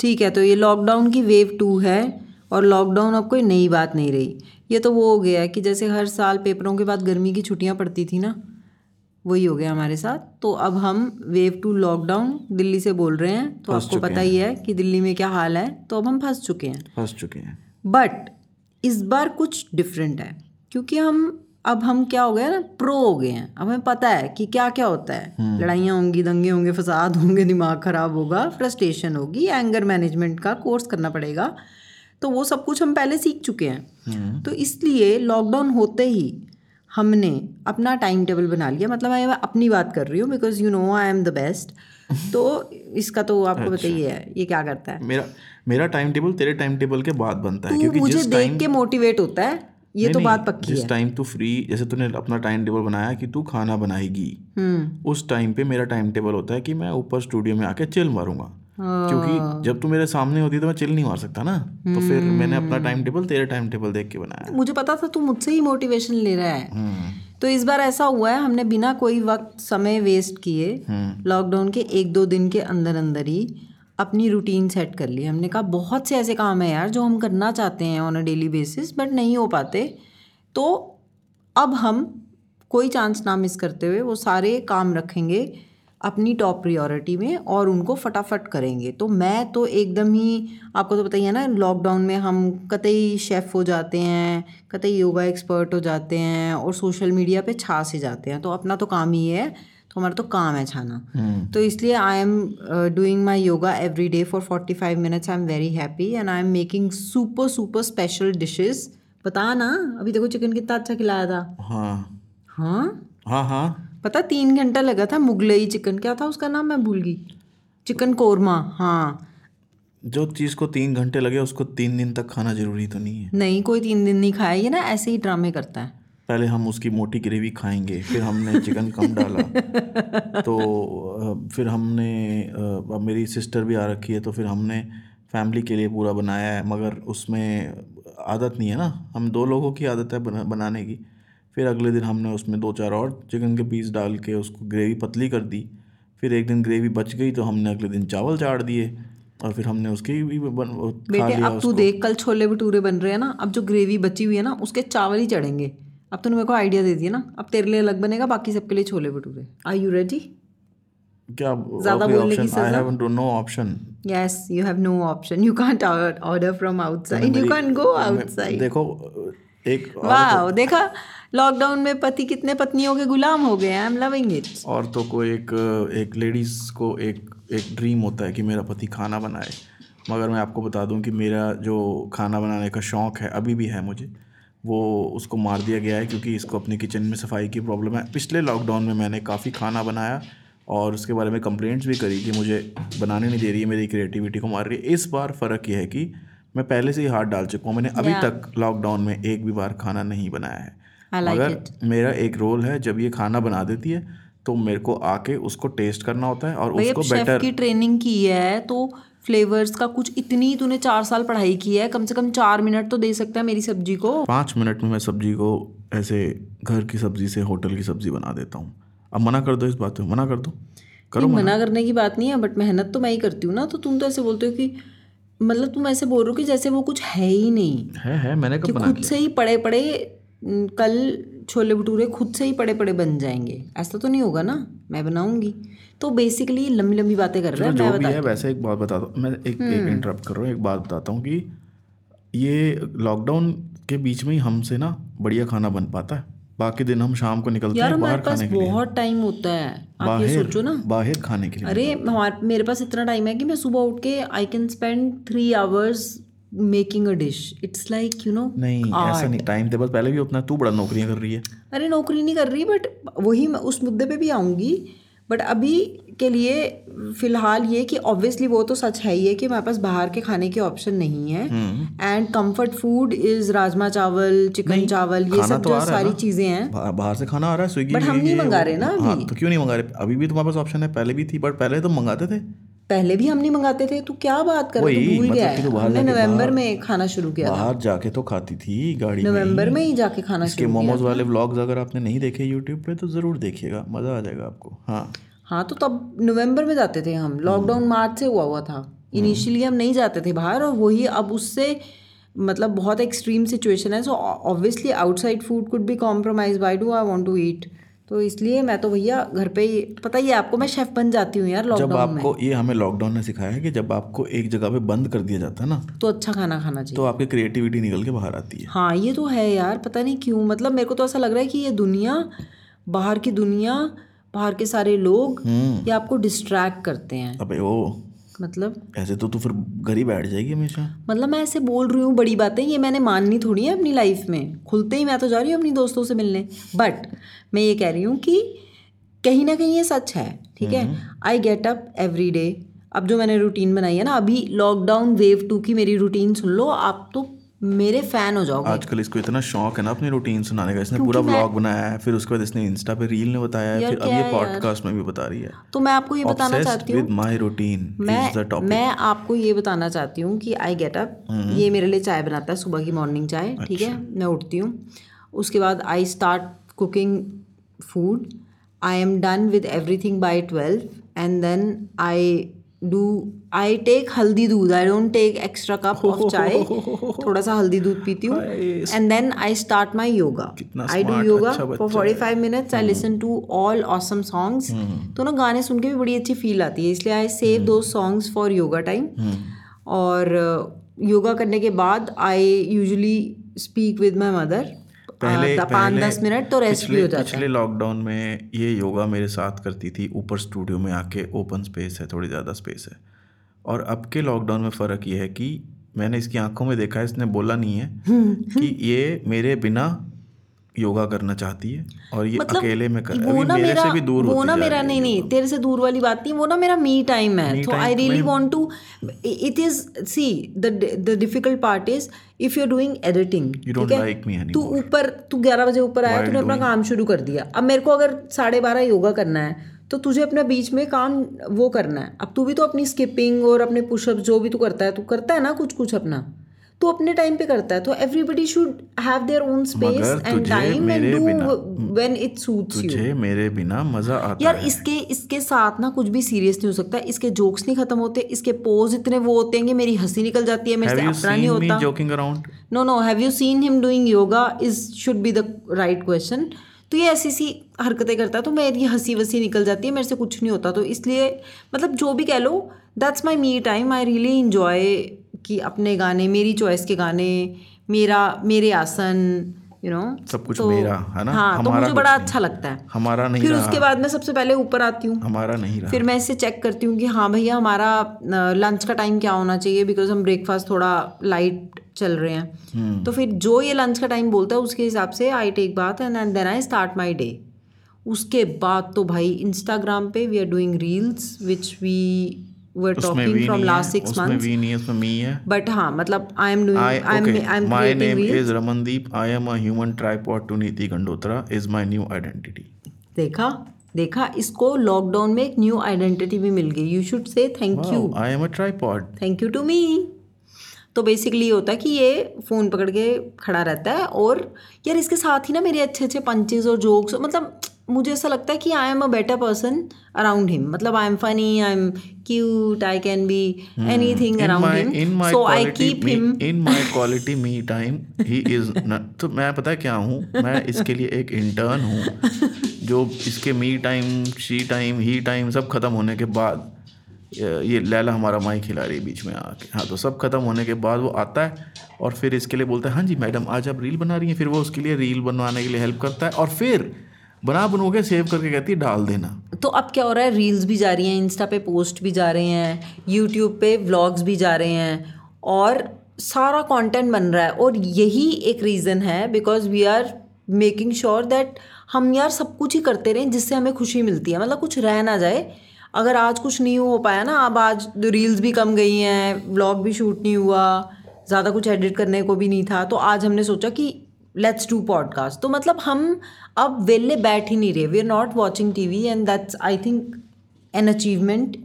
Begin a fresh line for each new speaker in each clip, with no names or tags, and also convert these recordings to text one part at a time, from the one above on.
ठीक है तो ये लॉकडाउन की वेव टू है और लॉकडाउन अब कोई नई बात नहीं रही। ये तो वो हो गया है कि जैसे हर साल पेपरों के बाद गर्मी की छुट्टियाँ पड़ती थी ना वही हो गया हमारे साथ। तो अब हम वेव टू लॉकडाउन दिल्ली से बोल रहे हैं तो आपको पता ही है। कि दिल्ली में क्या हाल है तो अब हम फंस चुके हैं।
फंस चुके हैं।
बट इस बार कुछ डिफरेंट है क्योंकि हम अब हम क्या हो गए ना? प्रो हो गए हैं। अब हमें पता है कि क्या क्या होता है। लड़ाइयाँ होंगी दंगे होंगे फसाद होंगे दिमाग खराब होगा फ्रस्ट्रेशन होगी एंगर मैनेजमेंट का कोर्स करना पड़ेगा। तो वो सब कुछ हम पहले सीख चुके हैं। तो इसलिए लॉकडाउन होते ही हमने अपना टाइम टेबल बना लिया। मतलब मैं अपनी बात कर रही हूँ because you know I am the best तो इसका तो आपको बताइए है ये क्या करता है?
मेरा मेरा टाइम टेबल तेरे टाइम टेबल के बाद बनता है क्योंकि
मुझे
जिस
देख के मोटिवेट होता है। ये तो बात पक्की
जिस
है।
टाइम तू फ्री जैसे तूने अपना टाइम टेबल बनाया कि तू खाना बनाएगी
हम्म।
उस टाइम पे मेरा टाइम टेबल होता है कि मैं ऊपर स्टूडियो में आके चिल मारूँगा।
हाँ।
क्योंकि जब तू मेरे सामने होती तो मैं चिल नहीं मार सकता ना। तो फिर मैंने अपना टाइम टेबल तेरे टाइम टेबल देख के बनाया।
मुझे पता था तू मुझसे ही मोटिवेशन ले रहा है।
हम्म,
तो इस बार ऐसा हुआ है हमने बिना कोई वक्त समय वेस्ट किए
हम्म।
लॉकडाउन के एक दो दिन के अंदर अंदर ही अपनी रूटीन सेट कर ली। हमने कहा, बहुत से ऐसे काम है यार जो हम करना चाहते हैं on a daily basis but नहीं हो पाते। तो अब हम कोई चांस ना मिस करते हुए वो सारे काम रखेंगे अपनी टॉप प्रायोरिटी में और उनको फटाफट करेंगे। तो मैं तो एकदम ही, आपको तो पता ही है ना लॉकडाउन में हम कतई शेफ़ हो जाते हैं, कतई योगा एक्सपर्ट हो जाते हैं और सोशल मीडिया पे छा से जाते हैं। तो अपना तो काम ही है। हमारा तो काम है छाना। तो इसलिए I am doing my yoga every day for forty five minutes I am very happy and I am making super super special dishes बता ना अभी देखो चिकन कितना अच्छा खिलाया था।
हाँ।
हाँ?
हाँ हाँ।
पता तीन घंटा लगा था मुगलई चिकन क्या था उसका नाम मैं भूल गई। चिकन कोरमा हाँ।
जो चीज़ को तीन घंटे लगे उसको तीन दिन तक खाना ज़रूरी तो नहीं है।
नहीं कोई तीन दिन नहीं खाया ये ना ऐसे ही ड्रामे करता है।
पहले हम उसकी मोटी ग्रेवी खाएँगे फिर हमने चिकन कम डाला। तो फिर हमने अब मेरी सिस्टर भी आ रखी है तो फिर हमने फैमिली के लिए पूरा बनाया है मगर उसमें आदत नहीं है ना। हम दो लोगों की आदत है बना, बनाने की। फिर अगले दिन हमने उसमें दो चार और चिकन के पीस डाल के उसको ग्रेवी पतली कर दी। फिर एक दिन ग्रेवी बच गई तो हमने अगले दिन चावल चाड़ दिए और फिर हमने उसकी भी बन, खा
बेटे
लिया
अब तू देख कल छोले भटूरे बन रहे हैं ना अब जो ग्रेवी बची हुई है ना उसके चावल ही चढ़ेंगे। अब तूने मेरे को आइडिया दे दिया ना। अब तेरे लिए अलग बनेगा बाकी सबके लिए chole bhature. Are you ready
क्या
ज़्यादा बोलने की
option I have no option
yes you have no option. You can't or- order from outside. you can't go outside.
देखो एक
वाह देखा लॉकडाउन में पति कितने पत्नियों के गुलाम हो गए आई एम लविंग इट
औरतों को एक एक लेडीज़ को एक एक ड्रीम होता है कि मेरा पति खाना बनाए। मगर मैं आपको बता दूँ कि मेरा जो खाना बनाने का शौक़ है अभी भी है मुझे। वो उसको मार दिया गया है क्योंकि इसको अपने किचन में सफ़ाई की प्रॉब्लम है। पिछले लॉकडाउन में मैंने काफ़ी खाना बनाया और उसके बारे में कंप्लेंट्स भी करी कि मुझे बनाने नहीं दे रही है मेरी क्रिएटिविटी को मार रही है। इस बार फ़र्क यह है कि मैं पहले से ही हाथ डाल चुका हूँ। मैंने अभी
Yeah.
तक लॉकडाउन में एक भी बार खाना नहीं बनाया है।
I like
मगर मेरा एक रोल है जब ये खाना बना देती है तो मेरे को आके उसको टेस्ट करना होता है और उसको बेटर
की ट्रेनिंग की है तो फ्लेवर्स का कुछ इतनी तूने चार साल पढ़ाई की है कम से कम चार मिनट तो दे सकता है मेरी सब्ज़ी को।
पाँच मिनट में मैं सब्ज़ी को ऐसे घर की सब्ज़ी से होटल की सब्ज़ी बना देता हूँ। अब मना कर दो इस बात में मना कर दो। करो
नहीं, मना। करने की बात नहीं है बट मेहनत तो मैं ही करती हूँ ना तो तुम तो ऐसे बोलते हो कि मतलब तुम ऐसे बोल रहे हो कि जैसे वो कुछ है ही नहीं।
है है मैंने कब बना
खुद से ही पड़े पड़े कल छोले भटूरे खुद से ही पड़े पड़े बन जाएँगे। ऐसा तो नहीं होगा ना? मैं बनाऊँगी। तो बेसिकली लंबी लंबी बातें कर रहे हैं मैं बता
है वैसे एक बात बता दो। मैं एक। एक इंटरप्ट कर रहा हूँ एक बात बताता हूँ कि ये लॉकडाउन के बीच में ही हमसे ना बढ़िया खाना बन पाता है। बाकी दिन हम शाम को निकलते
यार
हैं बाहर खाने के लिए।
बहुत टाइम होता है। आप ये सोचो ना।
बाहर खाने के लिए
अरे हमारे मेरे पास इतना टाइम है कि मैं सुबह उठ के I can spend three hours making a dish it's like you know
नहीं ऐसा नहीं. टाइम टेबल पहले भी उतना तू बड़ा नौकरियाँ कर रही है।
अरे नौकरी नहीं कर रही बट वही मैं उस मुद्दे पे भी आऊँगी। बट अभी के लिए फ़िलहाल ये कि ऑब्वियसली वो तो सच है ही है कि हमारे पास बाहर के खाने के ऑप्शन नहीं है। And comfort food is rajma chawal chicken chawal ये सब
तो
जो सारी। चीज़ें हैं।
बा- बाहर से खाना आ रहा है स्विगी
But हम नहीं मंगा रहे ना
हाँ तो क्यों नहीं मंगा रहे? अभी भी तुम्हारे पास ऑप्शन है पहले भी थी बट पहले तो मंगाते थे।
पहले भी हम नहीं मंगाते थे तू क्या बात कर रहा तू भूल
मतलब
गया है। हमने नवंबर में खाना शुरू किया
बाहर जाके तो खाती थी गाड़ी
नवंबर में ही जाके खाना शुरू किया
मोमोज वाले व्लॉग्स अगर आपने नहीं देखे यूट्यूब पे तो ज़रूर देखिएगा मज़ा आ जाएगा आपको। हाँ।
हाँ तो तब नवंबर में जाते थे हम। लॉकडाउन मार्च से हुआ हुआ था। इनिशियली हम नहीं जाते थे बाहर और वही अब उससे मतलब बहुत एक्सट्रीम सिचुएशन है so obviously outside food could be compromise by do I want to eat तो इसलिए मैं तो भैया घर पे ही पता ही है आपको मैं शेफ़ बन जाती हूँ यार
जब
लॉकडाउन में।
आपको ये हमें लॉकडाउन ने सिखाया है कि जब आपको एक जगह पे बंद कर दिया जाता है ना
तो अच्छा खाना खाना चाहिए।
तो आपकी क्रिएटिविटी निकल के बाहर आती है।
हाँ ये तो है यार पता नहीं क्यों मतलब मेरे को तो ऐसा लग रहा है कि ये दुनिया बाहर की दुनिया बाहर के सारे लोग
हम्म।
ये आपको डिस्ट्रैक्ट करते हैं।
अबे ओ
मतलब?
ऐसे तो तू फिर घर ही बैठ जाएगी हमेशा।
मतलब मैं ऐसे बोल रही हूँ बड़ी बातें ये मैंने माननी थोड़ी है अपनी लाइफ में। खुलते ही मैं तो जा रही हूँ अपनी दोस्तों से मिलने। बट मैं ये कह रही हूँ कि कहीं ना कहीं ये सच है ठीक है? I get up every day अब जो मैंने रूटीन बनाई है ना अभी लॉकडाउन वेव टू की मेरी रूटीन सुन लो आप तो मेरे फ़ैन हो जाओगे।
आजकल इसको इतना शौक है ना अपनी रूटीन सुनाने का इसने पूरा व्लॉग बनाया है फिर उसके बाद इसने इंस्टा पे रील ने बताया है फिर अब ये पॉडकास्ट में भी बता रही है।
तो मैं आपको ये बताना चाहती हूँ।
विद माय रूटीन
मैं
इज़ द टॉपिक
मैं आपको ये बताना चाहती हूँ कि आई गेट अप ये मेरे लिए चाय बनाता है सुबह की मॉर्निंग चाय ठीक है? मैं उठती हूँ उसके बाद I start cooking food I am done with everything by twelve and then I do I take haldi doodh? I don't take extra cup of chai थोड़ा सा हल्दी दूध पीती हूँ। And then I start my yoga I do yoga for forty five minutes I listen to all awesome songs तो ना गाने सुन के भी बड़ी अच्छी फील आती है इसलिए I save two songs for yoga time और योगा करने के बाद I usually speak with my mother
पहले
पाँच दस मिनट तो रेस्ट भी हो जाता है
पिछले लॉकडाउन में ये योगा मेरे साथ करती थी। ऊपर स्टूडियो में आके ओपन स्पेस है थोड़ी ज़्यादा स्पेस है। और अब के लॉकडाउन में फ़र्क ये है कि मैंने इसकी आँखों में देखा है इसने बोला नहीं है कि ये मेरे बिना योगा करना चाहती है और ये मतलब अकेले में कर
वो ना
मेरे से भी दूर
वो ना मेरा नहीं नहीं तेरे से दूर वाली बात नहीं वो ना मेरा मी टाइम है तो I really want to it is see the the difficult part is if you are doing editing तू ऊपर तू ग्यारह बजे ऊपर आया तूने अपना काम शुरू कर दिया। अब मेरे को अगर साढ़े बारह योगा करना है तो तुझे अपने बीच में काम वो करना है। अब तू भी तो अपनी स्किपिंग और अपने पुशअप जो भी तू करता है तू करता है ना कुछ कुछ अपना? तू अपने टाइम पे करता है तो everybody should have their own space and time and do when it suits you
तुझे मेरे बिना मज़ा आता
यार
है।
इसके इसके साथ ना कुछ भी सीरियस नहीं हो सकता। इसके जोक्स नहीं खत्म होते इसके पोज इतने वो होते हैं कि मेरी हँसी निकल जाती है मेरे से अपना नहीं होता।
Joking around
no no have you seen him doing yoga is should be the right question तो ये ऐसी सी हरकतें करता है तो मेरी हँसी वसी निकल जाती है मेरे से कुछ नहीं होता। तो इसलिए मतलब जो भी कह लो that's my me time I really enjoy कि अपने गाने मेरी चॉइस के गाने मेरा मेरे आसन यू you नो know,
सब कुछ तो, मेरा, है ना?
हाँ तो मुझे बड़ा अच्छा लगता है।
हमारा नहीं
फिर
रहा।
उसके बाद मैं सबसे पहले ऊपर आती हूँ।
हमारा नहीं रहा।
फिर मैं इसे चेक करती हूँ कि हाँ भैया हमारा लंच का टाइम क्या होना चाहिए? बिकॉज़ हम ब्रेकफास्ट थोड़ा लाइट चल रहे हैं। तो फिर जो ये लंच का टाइम बोलता है उसके हिसाब से I take bath and then I start my day उसके बाद तो भाई इंस्टाग्राम पे we are doing reels which we were talking from last six
उसमें भी नहीं है उसमें मी है
बट हाँ मतलब I am
I
I am
okay.
I am
My name
reels
is Ramandeep. I am a human tripod to Niti Gandotra. Is my new identity.
देखा देखा इसको लॉकडाउन में एक न्यू आइडेंटिटी भी मिल गई you should say thank you
I am a tripod.
Thank you to me तो basically ये होता है कि ये फ़ोन पकड़ के खड़ा रहता है और यार इसके साथ ही ना मेरे अच्छे अच्छे पंचेज और जोक्स मतलब मुझे ऐसा लगता है कि I am a better person around him मतलब I am funny I am cute I can be anything around him so I keep him
my quality me time he is not, तो मैं पता है क्या हूँ? मैं इसके लिए एक इंटर्न हूँ जो इसके me time she time he time सब खत्म होने के बाद ये ये लैला हमारा माई खिला रही है बीच में आके। हाँ तो सब खत्म होने के बाद वो आता है और फिर इसके लिए बोलता है हाँ जी मैडम आज आप रील बना रही हैं फिर वो उसके लिए रील बनवाने के लिए हेल्प करता है और फिर बना बनवा के सेव करके कहती है, डाल देना।
तो अब क्या हो रहा है? रील्स भी जा रही हैं इंस्टा पे पोस्ट भी जा रहे हैं यूट्यूब पे व्लॉग्स भी जा रहे हैं और सारा कंटेंट बन रहा है। और यही एक रीज़न है because we are making sure that हम यार सब कुछ ही करते रहें जिससे हमें खुशी मिलती है। मतलब कुछ रह ना जाए। अगर आज कुछ नहीं हो पाया ना, अब आज रील्स भी कम गई हैं व्लॉग भी शूट नहीं हुआ, ज़्यादा कुछ एडिट करने को भी नहीं था तो आज हमने सोचा कि लेट्स डू पॉडकास्ट तो मतलब हम अब वेले बैठ ही नहीं रहे. We are not watching TV and that's I think an achievement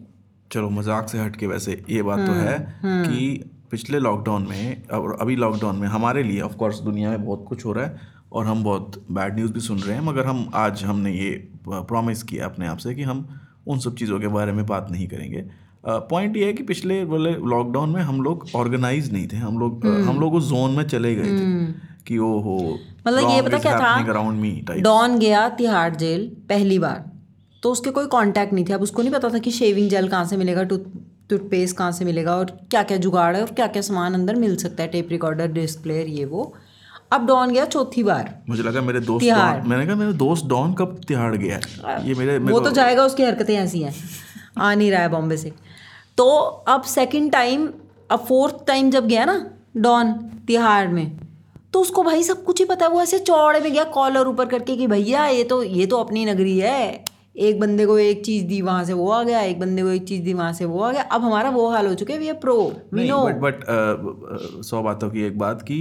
चलो मज़ाक से हट के वैसे ये बात तो है कि पिछले लॉकडाउन में और अभी लॉकडाउन में हमारे लिए ऑफ़ कोर्स दुनिया में बहुत कुछ हो रहा है और हम बहुत बैड न्यूज़ भी सुन रहे हैं मगर हम आज हमने ये प्रॉमिस किया अपने आप से कि हम उन सब चीज़ों के बारे में बात नहीं करेंगे। पॉइंट ये है कि पिछले बोले लॉकडाउन में हम लोग ऑर्गेनाइज नहीं थे हम लोग
हम्म।
हम लोग उस जोन में चले गए थे। कि ओ हो
मतलब ये पता क्या था? डॉन गया तिहाड़ जेल पहली बार। तो उसके कोई कांटेक्ट नहीं थे। अब उसको नहीं पता था कि शेविंग जेल कहाँ से मिलेगा टूथ टूथपेस्ट कहाँ से मिलेगा और क्या क्या जुगाड़ है और क्या क्या सामान अंदर मिल सकता है टेप रिकॉर्डर डिस्क प्लेयर ये वो। अब डॉन गया चौथी बार।
मुझे लगा मेरे दोस्त डॉन मैंने कहा मेरे दोस्त डॉन कब तिहाड़ गया ये मेरे मेरे
वो तो जाएगा उसकी हरकतें ऐसी हैं। आ नहीं रहा है बॉम्बे से। तो अब सेकंड टाइम अब फोर्थ टाइम जब गया ना डॉन तिहाड़ में तो उसको भाई सब कुछ ही पता है वो ऐसे चौड़े में गया कॉलर ऊपर करके कि भैया ये तो ये तो अपनी नगरी है। एक बंदे को एक चीज़ दी वहाँ से वो आ गया एक बंदे को एक चीज़ दी वहाँ से वो आ गया। अब हमारा वो हाल हो चुका we are pro we know
but but सौ बातों की एक बात की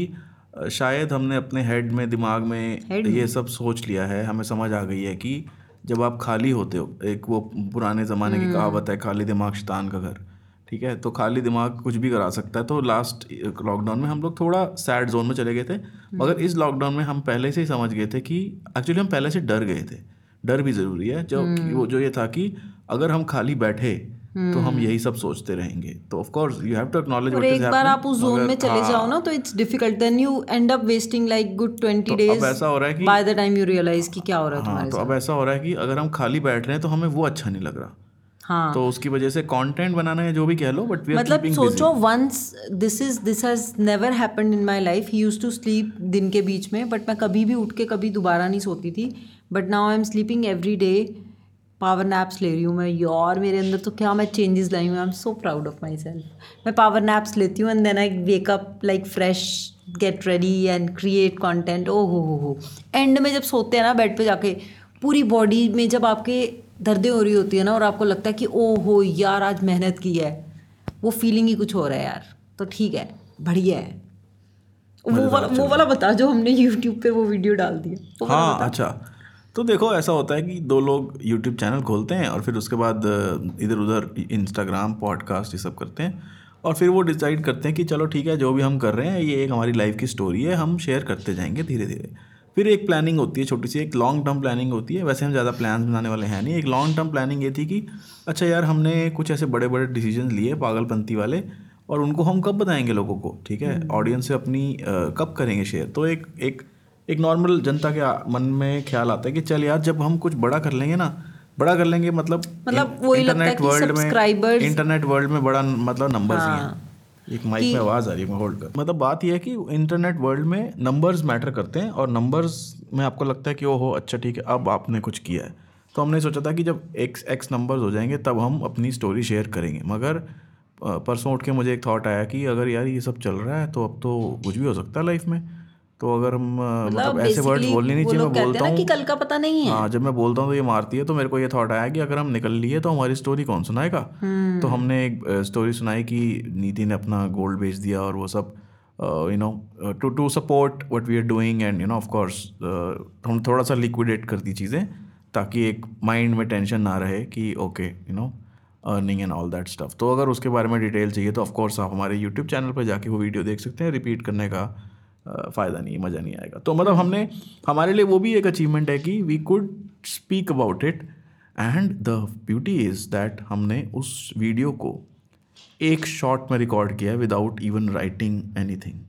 शायद हमने अपने हेड में दिमाग में
Head
ये सब सोच लिया है। हमें समझ आ गई है कि जब आप खाली होते हो एक वो पुराने ज़माने
हम्म।
की कहावत है खाली दिमाग शैतान का घर। ठीक है? तो खाली दिमाग कुछ भी करा सकता है। तो लास्ट लॉकडाउन में हम लोग थोड़ा सैड जोन में चले गए थे।
हम्म।
मगर इस लॉकडाउन में हम पहले से ही समझ गए थे कि एक्चुअली हम पहले से डर गए थे। डर भी ज़रूरी है। जो
हम्म।
वो जो ये था कि अगर हम खाली बैठे तो हम यही सब सोचते रहेंगे। तो of course you have to acknowledge
और एक बार आप उस जोन में चले जाओ ना तो it's difficult then you end up wasting like good twenty days
हाँ। अब ऐसा हो रहा है कि
by the time you realise कि क्या हो रहा है
हाँ
तुम्हारे
तो अब ऐसा हो रहा है कि अगर हम खाली बैठ रहे हैं तो हमें वो अच्छा नहीं लग रहा।
हाँ।
तो उसकी वजह से कंटेंट बनाना है जो भी कह लो बट
मतलब सोचो once this is this has never happened in my life he used to sleep दिन के बीच में बट मैं कभी भी उठ के कभी दोबारा नहीं सोती थी। But now I am sleeping every day power naps ले रही हूँ मैं। यार मेरे अंदर तो क्या मैं चेंजेस लाई हूँ। I am so proud of my self मैं पावर नैप्स लेती हूँ and then I wake up like fresh get ready and create content ओ हो हो हो एंड में जब सोते हैं ना बेड पे जाके पूरी बॉडी में जब आपके दर्दें हो रही होती है ना और आपको लगता है कि ओ हो यार आज मेहनत की है। वो फीलिंग ही कुछ हो रहा है यार। तो ठीक है बढ़िया है। वो वाला वो वाला बता जो हमने यूट्यूब पे वो वीडियो डाल दिया।
हाँ अच्छा। तो देखो ऐसा होता है कि दो लोग यूट्यूब चैनल खोलते हैं और फिर उसके बाद इधर उधर इंस्टाग्राम पॉडकास्ट ये सब करते हैं और फिर वो डिसाइड करते हैं कि चलो ठीक है जो भी हम कर रहे हैं ये एक हमारी लाइफ की स्टोरी है हम शेयर करते जाएँगे धीरे धीरे फिर एक प्लानिंग होती है छोटी सी एक लॉन्ग टर्म प्लानिंग होती है। वैसे हम ज़्यादा प्लान बनाने वाले हैं नहीं। एक लॉन्ग टर्म प्लानिंग ये थी कि अच्छा यार हमने कुछ ऐसे बड़े बड़े डिसीज़न लिए पागलपंती वाले और उनको हम कब बताएँगे लोगों को? ठीक है? ऑडियंस से अपनी अ, कब करेंगे शेयर तो एक एक एक नॉर्मल जनता के मन में ख्याल आता है कि चल यार जब हम कुछ बड़ा कर लेंगे ना बड़ा कर लेंगे मतलब
मतलब कि
वर्ल्ड में इंटरनेट वर्ल्ड में बड़ा मतलब नंबर्स ही।
हाँ।
एक माइक में आवाज़ आ रही है होल्ड कर। मतलब बात यह है कि इंटरनेट वर्ल्ड में नंबर्स मैटर करते हैं और नंबर्स में आपको लगता है कि ओ हो अच्छा ठीक है अब आपने कुछ किया है। तो हमने सोचा था कि जब एक्स एक्स नंबर्स हो जाएँगे तब हम अपनी स्टोरी शेयर करेंगे। मगर परसों उठ के मुझे एक थाट आया कि अगर यार ये सब चल रहा है तो अब तो कुछ भी हो सकता है लाइफ में। तो अगर हम अ, मतलब ऐसे
basically
बोलने नहीं चाहिए मैं बोलता
हैं कि
हूँ।
कल का पता नहीं है।
हाँ जब मैं बोलता हूँ तो ये मारती है तो मेरे को ये थॉट आया कि अगर हम निकल लिए तो हमारी स्टोरी कौन सुनाएगा? तो हमने एक स्टोरी सुनाई कि नीति ने अपना गोल्ड बेच दिया और वो सब you know to to support what we are doing and you know of course हम थोड़ा सा लिक्विडेट कर दी चीज़ें ताकि एक माइंड में टेंशन ना रहे कि okay you know earning and all that stuff तो अगर उसके बारे में डिटेल चाहिए तो ऑफकोर्स आप हमारे यूट्यूब चैनल पर जाके वो वीडियो देख सकते हैं रिपीट करने का। फ़ायदा नहीं मज़ा नहीं आएगा। तो मतलब हमने हमारे लिए वो भी एक अचीवमेंट है कि we could speak about it and the beauty is that हमने उस वीडियो को एक शॉट में रिकॉर्ड किया without even writing any
thing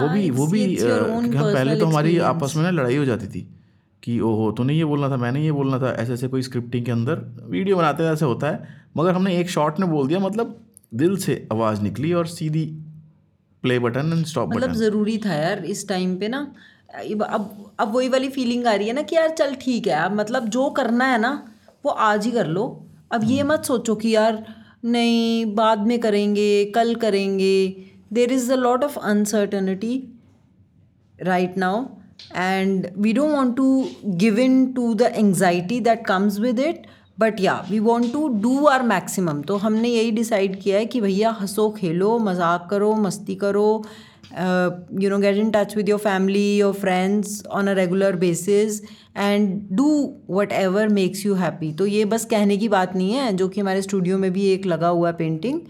वो भी वो भी हम पहले तो हमारी आपस में ना लड़ाई हो जाती थी कि ओहो तूने ये बोलना था मैंने ये बोलना था ऐसे ऐसे कोई स्क्रिप्टिंग के अंदर वीडियो बनाते ऐसे होता है। मगर हमने एक शॉट में बोल दिया मतलब दिल से आवाज़ निकली और सीधी प्ले बटन एंड स्टॉप
मतलब ज़रूरी था यार इस टाइम पे ना। अब अब वही वाली फीलिंग आ रही है ना कि यार चल ठीक है अब मतलब जो करना है ना वो आज ही कर लो। अब ये मत सोचो कि यार नहीं बाद में करेंगे कल करेंगे। There is a lot of uncertainty right now and we don't want to give in to the anxiety that comes with it but yeah we want to do our maximum तो हमने यही डिसाइड किया है कि भैया हंसो, खेलो, मज़ाक करो, मस्ती करो you know get in touch with your family your friends on a regular basis and do whatever makes you happy तो ये बस कहने की बात नहीं है, जो कि हमारे स्टूडियो में भी एक लगा हुआ है पेंटिंग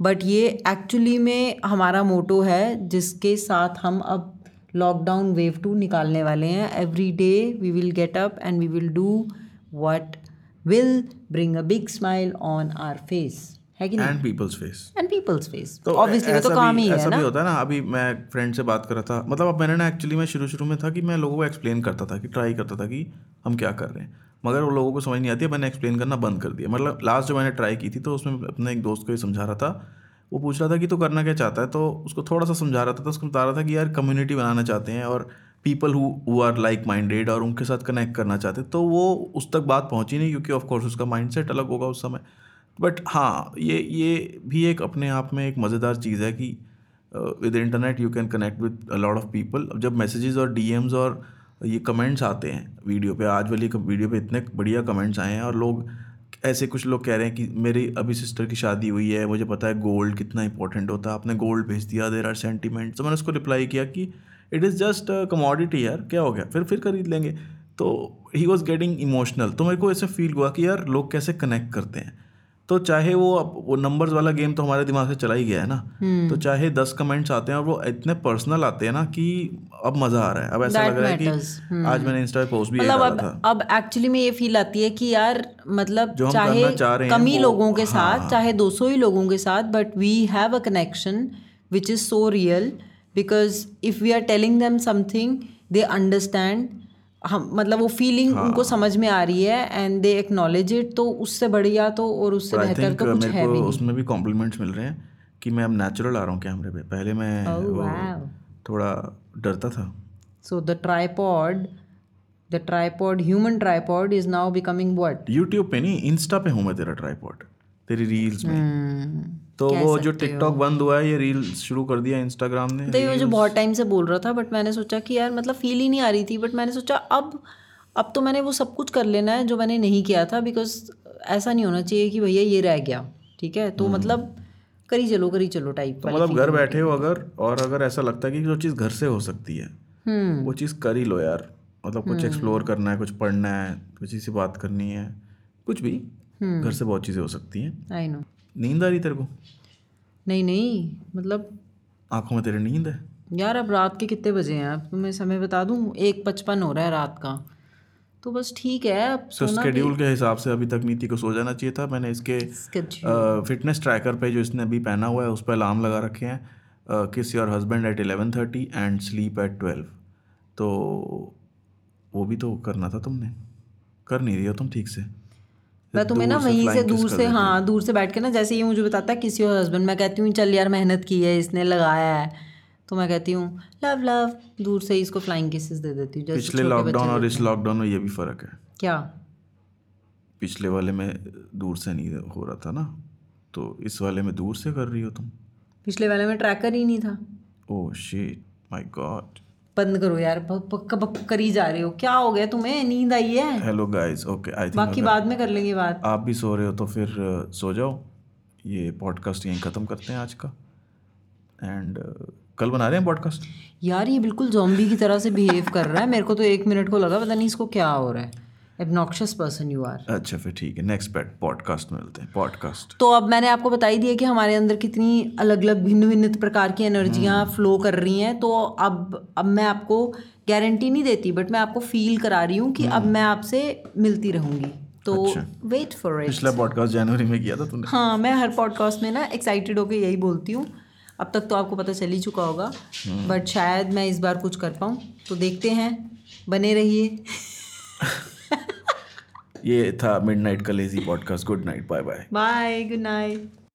बट ये एक्चुअली में हमारा मोटो है, जिसके साथ हम अब लॉकडाउन वेव टू निकालने वाले हैं। Every day we will get up and we will do what big smile on our face है कि नहीं?
And people's face
and people's face
तो
ऑब्वियसली वो तो काम ही है
ऐसा
ना?
भी होता है ना अभी मैं फ्रेंड से बात कर रहा था मतलब अब मैंने ना एक्चुअली मैं शुरू शुरू में था कि मैं लोगों को एक्सप्लेन करता था कि ट्राई करता था कि हम क्या कर रहे हैं। मगर वो लोगों को समझ नहीं आती है मैंने एक्सप्लेन करना बंद कर दिया। मतलब लास्ट जो मैंने ट्राई की थी तो उसमें अपने एक दोस्त को ही समझा रहा था। वो पूछ रहा था कि तू करना क्या चाहता है? तो उसको थोड़ा सा समझा रहा था तो उसको बता रहा था कि यार कम्युनिटी बनाना चाहते हैं और people who are like minded और उनके साथ कनेक्ट करना चाहते हैं तो वो उस तक बात पहुँची नहीं क्योंकि ऑफकोर्स उसका माइंड सेट अलग होगा उस समय। बट हाँ ये ये भी एक अपने आप में एक मज़ेदार चीज़ है कि with internet you can connect with lot of people जब मैसेजेस और डीएम्स और ये कमेंट्स आते हैं वीडियो पे, आज वाली वीडियो पे इतने बढ़िया कमेंट्स आए हैं और लोग ऐसे कुछ लोग कह रहे हैं कि मेरी, अभी सिस्टर की शादी हुई है, मुझे पता है गोल्ड कितना इंपॉर्टेंट होता है, आपने गोल्ड भेज दिया देर आर सेंटीमेंट तो मैंने उसको रिप्लाई किया कि इट इज़ जस्ट कमोडिटी यार क्या हो गया? फिर फिर खरीद लेंगे। तो ही वॉज़ गेटिंग इमोशनल तो मेरे को ऐसे फील हुआ कि यार लोग कैसे कनेक्ट करते हैं। तो चाहे वो अब वो नंबर्स वाला गेम तो हमारे दिमाग से चला ही गया है ना।
हम्म।
तो चाहे दस कमेंट्स आते हैं और वो इतने पर्सनल आते हैं ना कि अब मज़ा आ रहा है। अब ऐसा
That
लग रहा है कि आज मैंने इंस्टा पे पोस्ट भी
मतलब अब
था।
अब एक्चुअली में ये फील आती है कि यार मतलब
जो हम
चाहे
करना चाह रहे हैं
कम ही लोगों के
हाँ,
साथ
हाँ।
चाहे 200 ही लोगों के साथ but we have a connection which is so real because if we are telling them something they understand हम मतलब वो फीलिंग
हाँ।
उनको समझ में आ रही है एंड दे एक्नॉलेज इट तो उससे बढ़िया तो और उससे बेहतर तो कुछ है
मेरे
भी
उसमें भी कॉम्प्लीमेंट्स मिल रहे हैं कि मैं अब नेचुरल आ रहा हूँ कैमरे पे। पहले मैं
Oh, wow.
थोड़ा डरता था।
So the tripod the tripod human tripod is now becoming what
YouTube पे नहीं इंस्टा पे हूँ मैं तेरा ट्राईपॉड तेरी रील्स में।
हम्म।
तो वो जो टिकटॉक बंद हुआ है ये रील्स शुरू कर दिया इंस्टाग्राम ने।
तो ये मुझे बहुत टाइम से बोल रहा था बट मैंने सोचा कि यार मतलब फील ही नहीं आ रही थी बट मैंने सोचा अब अब तो मैंने वो सब कुछ कर लेना है जो मैंने नहीं किया था बिकॉज़ ऐसा नहीं होना चाहिए कि भैया ये रह गया ठीक है? तो मतलब करी चलो करी चलो टाइप
तो मतलब घर बैठे हो अगर और अगर ऐसा लगता है कि जो चीज़ घर से हो सकती है
हम्म।
वो चीज़ कर ही लो यार। मतलब कुछ एक्सप्लोर करना है कुछ पढ़ना है किसी से बात करनी है कुछ भी। घर से बहुत चीज़ें हो सकती हैं।
आई नो
नींद आ रही तेरे को?
नहीं नहीं मतलब
आँखों में तेरे नींद है?
यार अब रात के कितने बजे हैं? अब तुम्हें समय बता दूँ एक पचपन हो रहा है रात का। तो बस ठीक है अब
तो
सोना
स्केड्यूल के हिसाब से अभी तक नीति को सो जाना चाहिए था। मैंने इसके फिटनेस ट्रैकर पे जो इसने अभी पहना हुआ है उस पर अलार्म लगा रखे हैं। Kiss your husband at eleven thirty and sleep at twelve तो वो भी तो करना था तुमने। कर नहीं रही हो तुम ठीक से?
मैं तुम्हें ना वहीं से दूर से हाँ दूर से बैठ के ना जैसे ये मुझे बताता है किसी और हस्बैंड मैं कहती हूँ चल यार मेहनत की है इसने लगाया है। तो मैं कहती हूँ लव लव दूर से इसको फ्लाइंग किसेस दे देती हूँ
पिछले लॉकडाउन और इस लॉकडाउन में ये भी फ़र्क है।
क्या?
पिछले वाले में दूर से नहीं हो रहा था ना तो इस वाले में दूर से कर रही हो तुम।
पिछले वाले में ट्रैकर ही नहीं था।
ओह शिट माय गॉड
बंद करो यार पक्का पक्का करी जा रहे हो। क्या हो गया? तुम्हें नींद आई है?
Hello guys okay I think
बाकी बाद में कर लेंगे बात।
आप भी सो रहे हो तो फिर सो जाओ। ये पॉडकास्ट यहीं ख़त्म करते हैं आज का। एंड कल बना रहे हैं पॉडकास्ट
यार ये बिल्कुल जॉम्बी की तरह से बिहेव कर रहा है। मेरे को तो एक मिनट को लगा पता नहीं इसको क्या हो रहा है। एबनॉक्शियस पर्सन यू आर
अच्छा फिर ठीक है। नेक्स्ट पैट पॉडकास्ट में मिलते हैं। पॉडकास्ट
तो अब मैंने आपको बता ही दिया कि हमारे अंदर कितनी अलग अलग भिन्न भिन्न प्रकार की एनर्जियाँ फ्लो कर रही हैं। तो अब अब मैं आपको गारंटी नहीं देती बट मैं आपको फील करा रही हूँ कि अब मैं आपसे मिलती रहूँगी। तो। वेट फॉर इट
पिछला पॉडकास्ट जनवरी में किया था तुमने
हाँ मैं हर पॉडकास्ट में ना एक्साइटेड होकर यही बोलती हूँ। अब तक तो आपको पता चल ही चुका होगा। बट शायद मैं इस बार कुछ कर पाऊँ। तो देखते हैं। बने रहिए।
ये था मिड नाइट का lazy podcast good night bye bye
bye good night